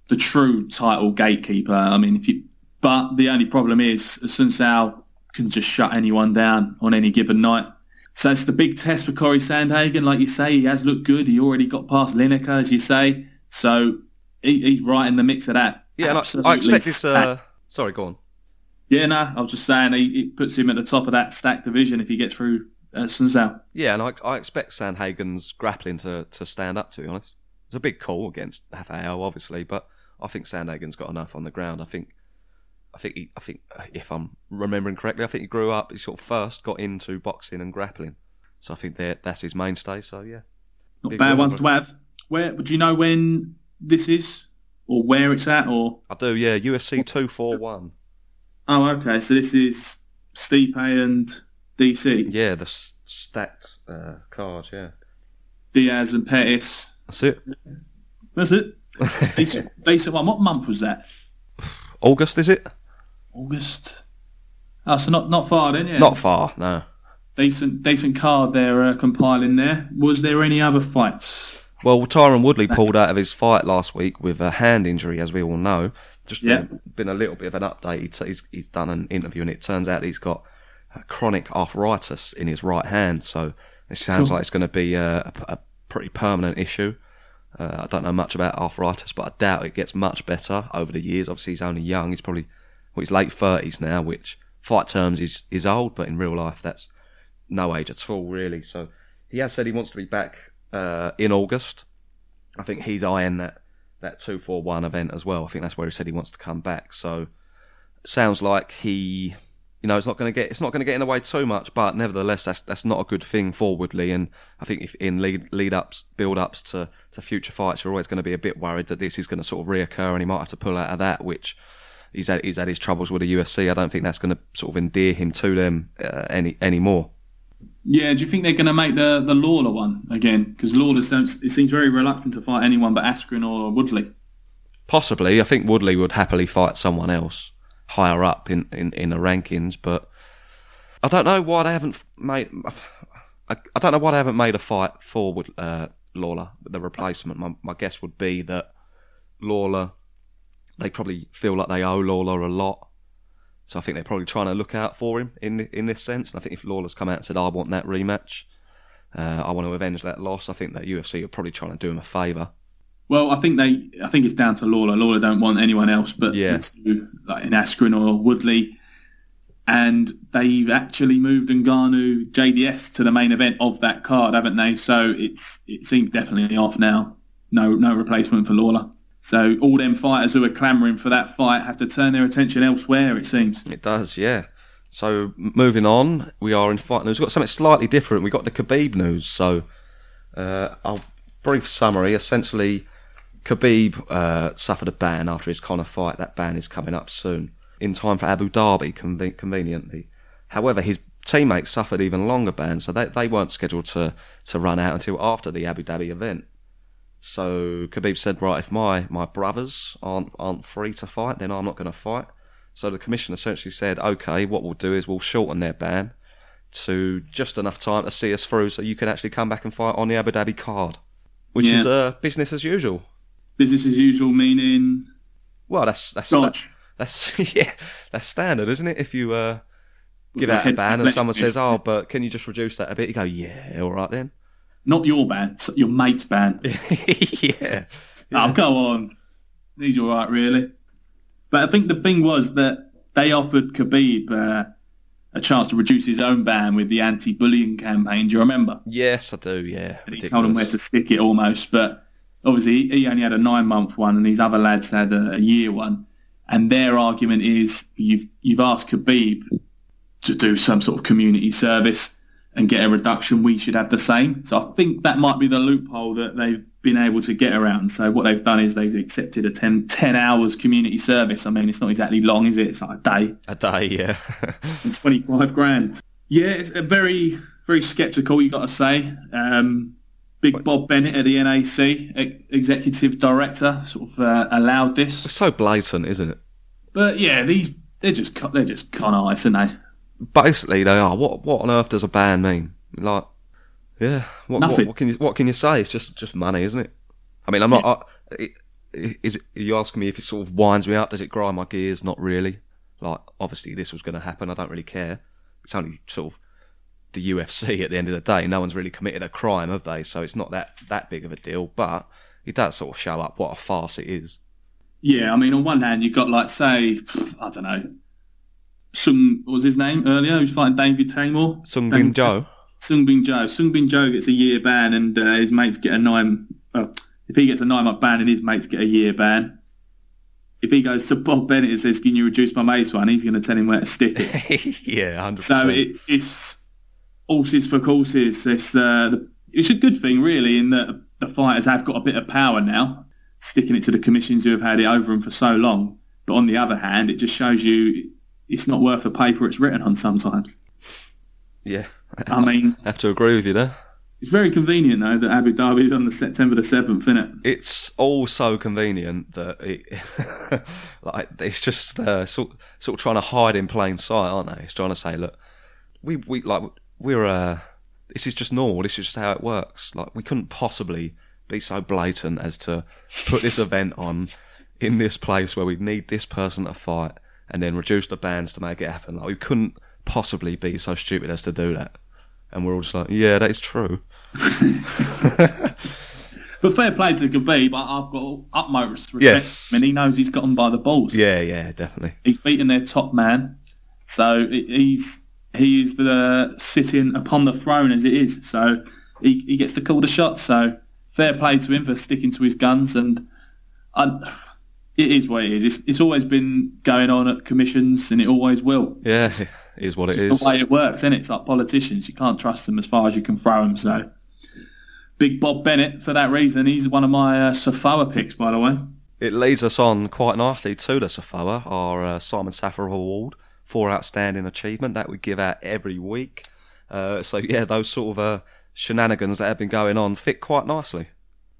the true title gatekeeper. I mean, if you, but the only problem is Sun Sao can just shut anyone down on any given night. So it's the big test for Corey Sandhagen. Like you say, he has looked good. He already got past Lineker, as you say. So he, he's right in the mix of that. Yeah, and I, I expect this. Uh, sorry, go on. Yeah, no, I was just saying he, it puts him at the top of that stacked division if he gets through uh, Sun Sao. Yeah, and I, I expect Sandhagen's grappling to, to stand up. To be honest, it's a big call against Rafael, obviously, but I think Sandhagen's got enough on the ground. I think, I think, he, I think if I'm remembering correctly, I think he grew up. He sort of first got into boxing and grappling, so I think that that's his mainstay. So yeah, Not Big bad ones to have. Where do you know when this is, or where it's at, or? I do. Yeah, UFC two four one. Oh, okay. So this is Stipe and DC, Yeah, the s- stacked uh, card. Yeah, Diaz and Pettis. that's it. That's it. Decent, decent one. What month was that? August is it? August. Oh, so not not far then. Yeah. Not far. No. decent. Decent card they're uh, compiling there. Was there any other fights? Well, Tyron Woodley pulled out of his fight last week with a hand injury, as we all know. Just Yeah. been, been a little bit of an update. He t- He's, he's done an interview, and it turns out he's got chronic arthritis in his right hand. So it sounds like it's going to be a, a, a pretty permanent issue. Uh, I don't know much about arthritis, but I doubt it gets much better over the years. Obviously, he's only young. He's probably well, he's late thirties now, which fight terms is is old, but in real life, that's no age at all, really. So he has said he wants to be back uh, in August. I think he's eyeing that that two four one event as well. I think that's where he said he wants to come back. So sounds like he, you know, it's not going to get it's not going to get in the way too much. But nevertheless, that's that's not a good thing for Woodley And I think if in lead lead ups, build ups to to future fights, you're always going to be a bit worried that this is going to sort of reoccur, and he might have to pull out of that, which. He's had, he's had his troubles with the UFC. I don't think that's going to sort of endear him to them uh, any anymore. Yeah, do you think they're going to make the the Lawler one again? Because Lawler seems, seems very reluctant to fight anyone but Askren or Woodley. Possibly, I think Woodley would happily fight someone else higher up in, in, in the rankings, but I don't know why they haven't made. I, I don't know why they haven't made a fight for uh, Lawler, the replacement. My, my guess would be that Lawler, they probably feel like they owe Lawler a lot. So I think they're probably trying to look out for him in in this sense. And I think if Lawler's come out and said, "I want that rematch, uh, I want to avenge that loss," I think that UFC are probably trying to do him a favour. Well, I think they. I think it's down to Lawler. Lawler don't want anyone else but Yeah. the two, like in Askren or Woodley, and they've actually moved Ngannou JDS to the main event of that card, haven't they? So it's it seems definitely off now. No, no replacement for Lawler. So all them fighters who are clamouring for that fight have to turn their attention elsewhere. It seems. It does, yeah. So moving on, we are in fight news. We've got something slightly different. We've got the Khabib news. So, uh, a brief summary. Essentially, Khabib uh, suffered a ban after his Conor fight. That ban is coming up soon, in time for Abu Dhabi, conven- conveniently. However, his teammates suffered even longer bans, so they, they weren't scheduled to, to run out until after the Abu Dhabi event. So Khabib said, right, if my, my brothers aren't aren't free to fight, then I'm not going to fight. So the commission essentially said, okay, what we'll do is we'll shorten their ban to just enough time to see us through, so you can actually come back and fight on the Abu Dhabi card, which Yeah. is uh, business as usual. Business as usual, meaning Well, that's that's dodge. that's yeah, that's standard, isn't it? If you uh, give out a ban and someone says, "Oh, but can you just reduce that a bit?" You go, "Yeah, all right then." Not your band, your mate's band. yeah, Oh, go on. He's all right, really. But I think the thing was that they offered Khabib uh, a chance to reduce his own ban with the anti-bullying campaign. Do you remember? yes, I do. Yeah, And he told him where to stick it almost. But obviously, he- he only had a nine-month one, and these other lads had a, a year one. And their argument is you've you've asked Khabib to do some sort of community service and get a reduction. We should have the same. So I think that might be the loophole that they've been able to get around. So what they've done is they've accepted a 10, 10 hours community service. I mean, it's not exactly long, is it? It's like a day a day. Yeah, and 25 grand. Yeah, it's a very, very sceptical, you got to say. Um, Big Bob Bennett at the NAC, executive director, sort of uh, allowed this. it's so blatant, isn't it? But yeah, these they're just they're just con ice, aren't they? Basically, they are. What what on earth does a ban mean? Like, yeah, what, what, what can you what can you say? It's just just money, isn't it? I mean, I'm not. I, i- is it, are you asking me if it sort of winds me up? Does it grind my gears? Not really. Like, obviously, this was going to happen. I don't really care. It's only sort of the UFC at the end of the day. No one's really committed a crime, have they? So it's not that that big of a deal. But it does sort of show up what a farce it is. Yeah, I mean, on one hand, you've got like say, I don't know, Sung what was his name earlier? Who's fighting David Teymur? Sung Bin Jo. Sung Bin Jo. Sung Bin Jo gets a year ban, and uh, his mates get a nine. Uh, if he gets a nine month ban, and his mates get a year ban. If he goes to Bob Bennett and says, "Can you reduce my mate's one?" He's going to tell him where to stick it. yeah, hundred so it, it's horses for courses. It's uh, the, it's a good thing, really, in that the fighters have got a bit of power now, sticking it to the commissions who have had it over them for so long. But on the other hand, it just shows you it's not worth the paper it's written on sometimes. Yeah, I mean, I have to agree with you there. it's very convenient though that Abu Dhabi is on the September the seventh, isn't it? it's all so convenient that it, like it's just uh, sort sort of trying to hide in plain sight, aren't they? It's trying to say, look, we we like we're uh, this is just normal. This is just how it works. Like we couldn't possibly be so blatant as to put this event on in this place where we need this person to fight and then reduce the bands to make it happen. Like we couldn't possibly be so stupid as to do that. And we're all just like, yeah, that is true. But fair play to Khabib. I've got utmost respect. Yes. I mean, he knows he's got them by the balls. Yeah, yeah, definitely. he's beaten their top man, so he's he is the sitting upon the throne as it is. So he, he gets to call the shots. So fair play to him for sticking to his guns. And I, it is what it is. It's, it's always been going on at commissions, and it always will. Yeah, it is what it It's is. the way it works, and it? it's like politicians. You can't trust them as far as you can throw them. So, big Bob Bennett for that reason. He's one of my uh, Safoa picks, by the way. It leads us on quite nicely to the Safoa, our uh, Simon Saffer Award for outstanding achievement that we give out every week. Uh, so yeah, those sort of uh, shenanigans that have been going on fit quite nicely.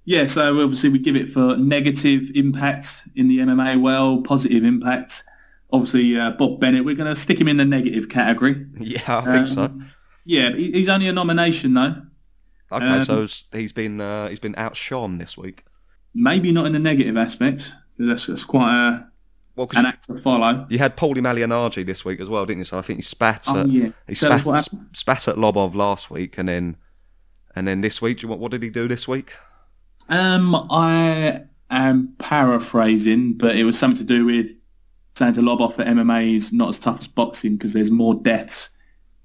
Yeah, so obviously we give it for negative impact in the MMA world, positive impact. Obviously, uh, Bob Bennett, we're going to stick him in the negative category. Yeah, I think so. Um, Yeah, he- he's only a nomination though. Okay, um, so he's been uh, he's been outshone this week. Maybe not in the negative aspect. 'cause That's, that's quite a, Well, 'cause an act to follow. you had Paulie Malignaggi this week as well, didn't you? So I think he spat Oh at yeah. he spat, spat at Lobov last week, and then and then this week, want what did he do this week? Um, I am paraphrasing, but it was something to do with saying to Lobov that MMA is not as tough as boxing because there's more deaths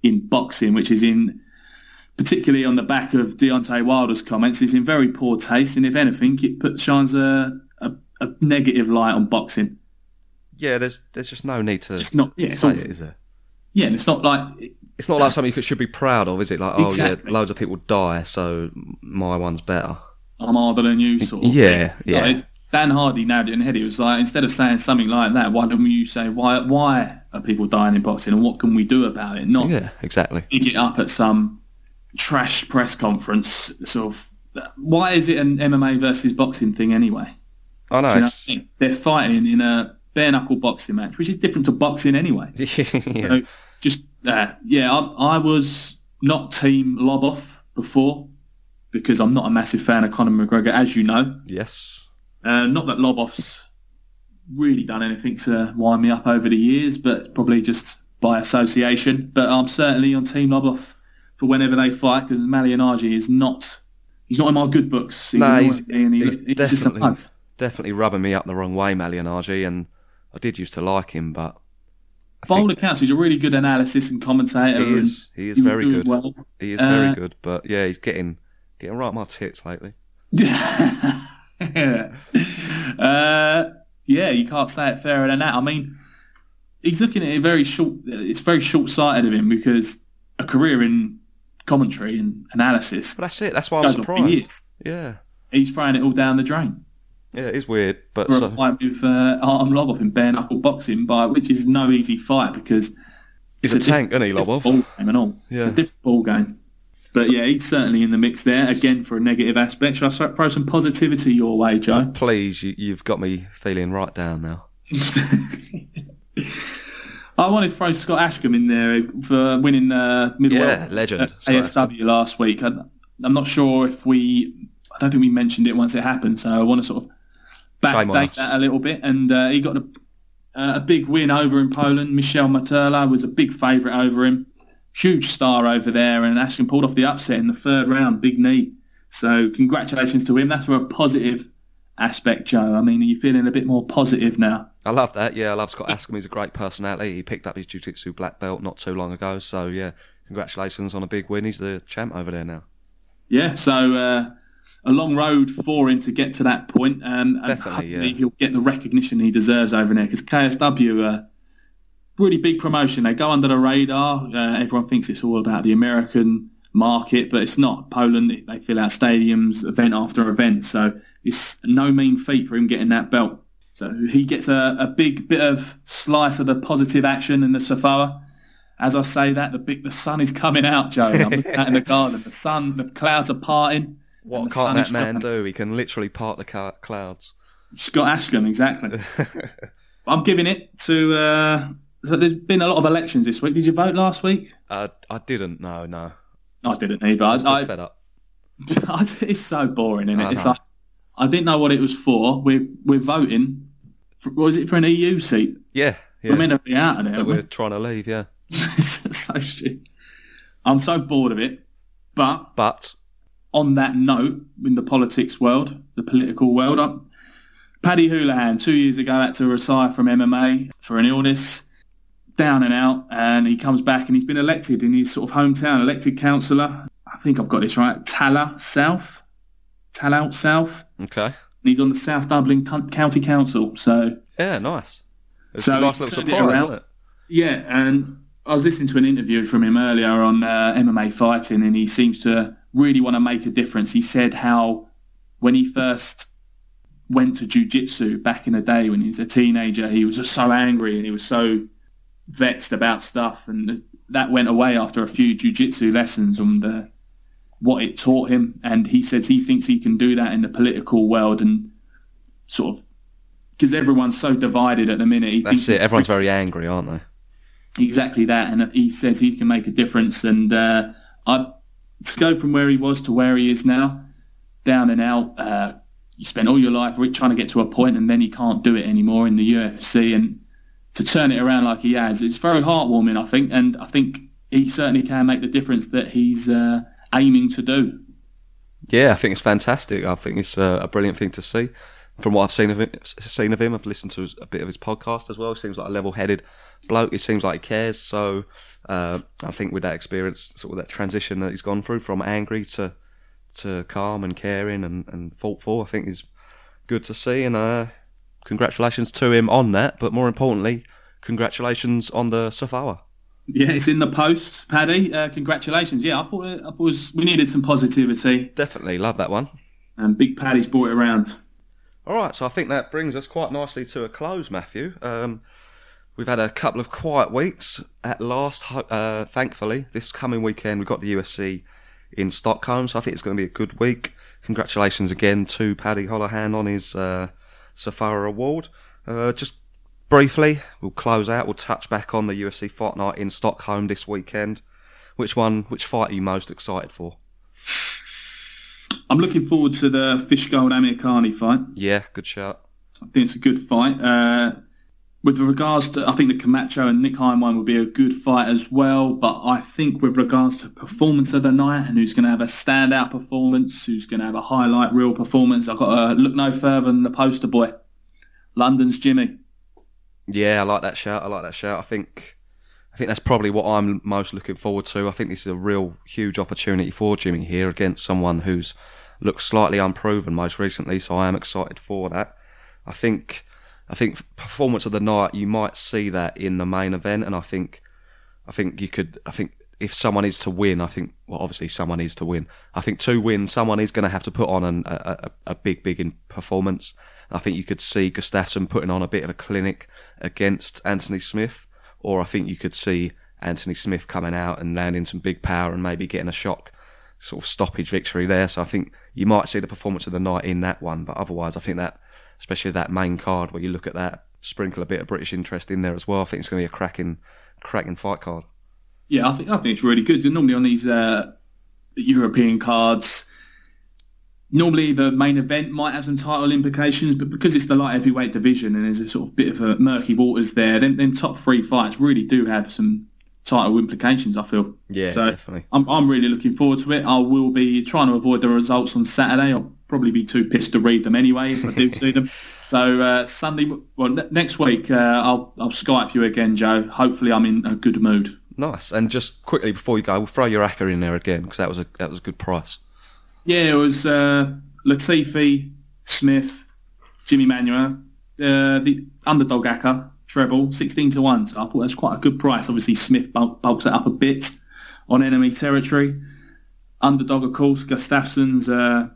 in boxing, which is in particularly on the back of Deontay Wilder's comments, is in very poor taste, and if anything, it puts shines a, a, a negative light on boxing. Yeah, there's there's just no need to Just not, yeah, it's say it, is there? yeah, and it's not like It's not like something you should be proud of, is it? Like, oh Exactly. yeah, loads of people die, so my one's better. I'm harder than you, sort of. Yeah, thing. Yeah. like- Dan Hardy nailed it in the head. He was like, instead of saying something like that, why don't you say why? Why are people dying in boxing, and what can we do about it? Not Yeah, exactly. pick it up at some trash press conference. Sort of. Why is it an MMA versus boxing thing anyway? I know. You know I mean? They're fighting in a bare knuckle boxing match, which is different to boxing anyway. yeah. So just uh, yeah, I, I was not team Lobov before because I'm not a massive fan of Conor McGregor, as you know. Yes. Uh, not that Lobov's really done anything to wind me up over the years, but probably just by association. But I'm certainly on Team Loboff for whenever they fight because Malignaggi is not. He's not in my good books. He's, annoying he's- he- he's he's definitely-. Definitely rubbing me up the wrong way, Malignaggi, and I did used to like him, but I By all accounts, he's a really good analysis and commentator. he is he is very good. Well. He is Uh, very good, but yeah, he's getting getting right my tits lately. uh, yeah, you can't say it fairer than that. I mean, he's looking at it very short. It's very short-sighted of him because a career in commentary and analysis But that's it. That's why I'm goes on for surprised. Yeah, He's throwing it all down the drain yeah, it is weird, but for so, a fight with uh, Artem Lobov in bare knuckle boxing, by which is no easy fight because he's it's a tank, isn't he, Lobov? ball game and all. Yeah. It's a different ball game. But yeah, he's certainly in the mix there again for a negative aspect. Shall I throw some positivity your way, Joe? Please, you, you've got me feeling right down now. I wanted to throw Scott Askham in there for winning uh, middleweight Yeah, legend. at Scott ASW last week. I, I'm not sure if we, I don't think we mentioned it once it happened, so I want to sort of backdate that a little bit. And uh, he got a, a big win over in Poland. Michał Materla was a big favourite over him. Huge star over there, and Askham pulled off the upset in the third round, big knee. So congratulations to him. That's for a positive aspect, Joe. I mean, are you feeling a bit more positive now? I love that. Yeah, I love Scott Askham. He's a great personality. He picked up his jiu-jitsu black belt not too long ago. So yeah, congratulations on a big win. He's the champ over there now. Yeah, so uh, a long road for him to get to that point, and, and Definitely, hopefully yeah. he'll get the recognition he deserves over there. Because KSW, uh, really big promotion. They go under the radar. Uh, everyone thinks it's all about the American market, but it's not. Poland, they fill out stadiums, event after event. So it's no mean feat for him getting that belt. So he gets a, a big bit of slice of the positive action in the Safoa. As I say that, the big the sun is coming out, Joe. I'm looking out in the garden. The sun, the clouds are parting. What can't that man shining. do? He can literally part the ca- clouds. Scott Askham, exactly. I'm giving it to. Uh, so there's been a lot of elections this week. Did you vote last week? Uh, I didn't. No, no. I didn't either. I, I, fed up. it's so boring, isn't it? I It's know. like I didn't know what it was for. We're we're voting. For, was it for an EU seat? Yeah, yeah. We're meant to be out of there. Aren't we? trying to leave. Yeah, it's so shit. I'm so bored of it. But but on that note, in the politics world, the political world, Paddy Holohan two years ago had to retire from MMA for an illness, down and out, and he comes back and he's been elected in his sort of hometown, elected councillor. I think I've got this right, Tallaght South, Tallaght South. okay. And he's on the South Dublin Co- County Council. So Yeah, nice. It's So a nice little it around. it? yeah, and I was listening to an interview from him earlier on uh, MMA fighting, and he seems to really want to make a difference. He said how when he first went to jiu-jitsu back in the day when he was a teenager, he was just so angry and he was so vexed about stuff, and that went away after a few jiu-jitsu lessons and the, what it taught him. And he says he thinks he can do that in the political world and sort of because everyone's so divided at the minute. He That's it. Everyone's very angry, aren't they? exactly that, and he says he can make a difference. And uh, I, to go from where he was to where he is now, down and out. Uh, you spend all your life trying to get to a point, and then you can't do it anymore in the UFC. And to turn it around like he has, it's very heartwarming, I think. And I think he certainly can make the difference that he's uh, aiming to do. Yeah, I think it's fantastic. I think it's uh, a brilliant thing to see. From what I've seen of him, seen of him, I've listened to a bit of his podcast as well. Seems like a level-headed bloke. It seems like he cares. So uh, I think with that experience, sort of that transition that he's gone through from angry to to calm and caring and, and thoughtful, I think is good to see. And uh, congratulations to him on that. But more importantly, congratulations on the Safawa. Yeah, it's in the post, Paddy. Uh, congratulations. Yeah, I thought, I thought it was, we needed some positivity, Definitely love that one. and Big Paddy's brought it around. All right, so I think that brings us quite nicely to a close, Matthew. Um, we've had a couple of quiet weeks. At last, uh, thankfully, this coming weekend we've got the UFC in Stockholm, so I think it's going to be a good week. Congratulations again to Paddy Holohan on his uh, Safara Award. Uh, just briefly, we'll close out. We'll touch back on the UFC Fight Night in Stockholm this weekend. Which one? Which fight are you most excited for? I'm looking forward to the Fish Gold Amirkhani fight. Yeah, good shout. I think it's a good fight. Uh, with regards to, I think the Camacho and Nick one would be a good fight as well. But I think with regards to performance of the night and who's going to have a standout performance, who's going to have a highlight reel performance, I've got to uh, look no further than the poster boy, London's Jimmy. Yeah, I like that shout. I like that shout. I think, I think that's probably what I'm most looking forward to. I think this is a real huge opportunity for Jimmy here against someone who's looked slightly unproven most recently. So I am excited for that. I think, I think performance of the night you might see that in the main event, and I think, I think you could. I think if someone is to win, I think well, obviously someone is to win. I think to win, someone is going to have to put on an, a, a, a big, big in performance. I think you could see Gustafsson putting on a bit of a clinic against Anthony Smith, or I think you could see Anthony Smith coming out and landing some big power and maybe getting a shock sort of stoppage victory there. So I think you might see the performance of the night in that one, but otherwise, I think that, especially that main card where you look at that, sprinkle a bit of British interest in there as well. I think it's going to be a cracking, cracking fight card. Yeah, I think I think it's really good. Normally on these uh, European cards, normally the main event might have some title implications, but because it's the light heavyweight division and there's a sort of bit of a murky waters there, then, then top three fights really do have some title implications. I feel. Yeah, so definitely. I'm I'm really looking forward to it. I will be trying to avoid the results on Saturday. I'll probably be too pissed to read them anyway if I do see them. So uh, Sunday, well, ne- next week uh, I'll I'll Skype you again, Joe. Hopefully I'm in a good mood. Nice. And just quickly before you go, we'll throw your acca in there again because that was a that was a good price. Yeah, it was uh, Latifi, Smith, Jimmy Manuwa, uh, the underdog ACCA treble, 16 to 1. So I thought that's quite a good price. Obviously, Smith bulk, bulks it up a bit on enemy territory. Underdog, of course, Gustafsson's, uh,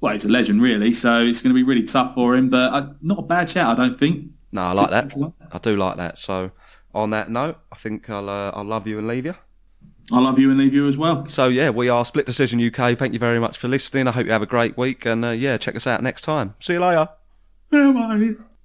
well, he's a legend, really. So it's going to be really tough for him, but uh, not a bad shout, I don't think. No, I like that. I do like that. So on that note, I think I'll uh, I'll love you and leave you. I love you and leave you as well. So yeah, we are Split Decision UK. Thank you very much for listening. I hope you have a great week, and uh, yeah, check us out next time. See you later. Bye-bye.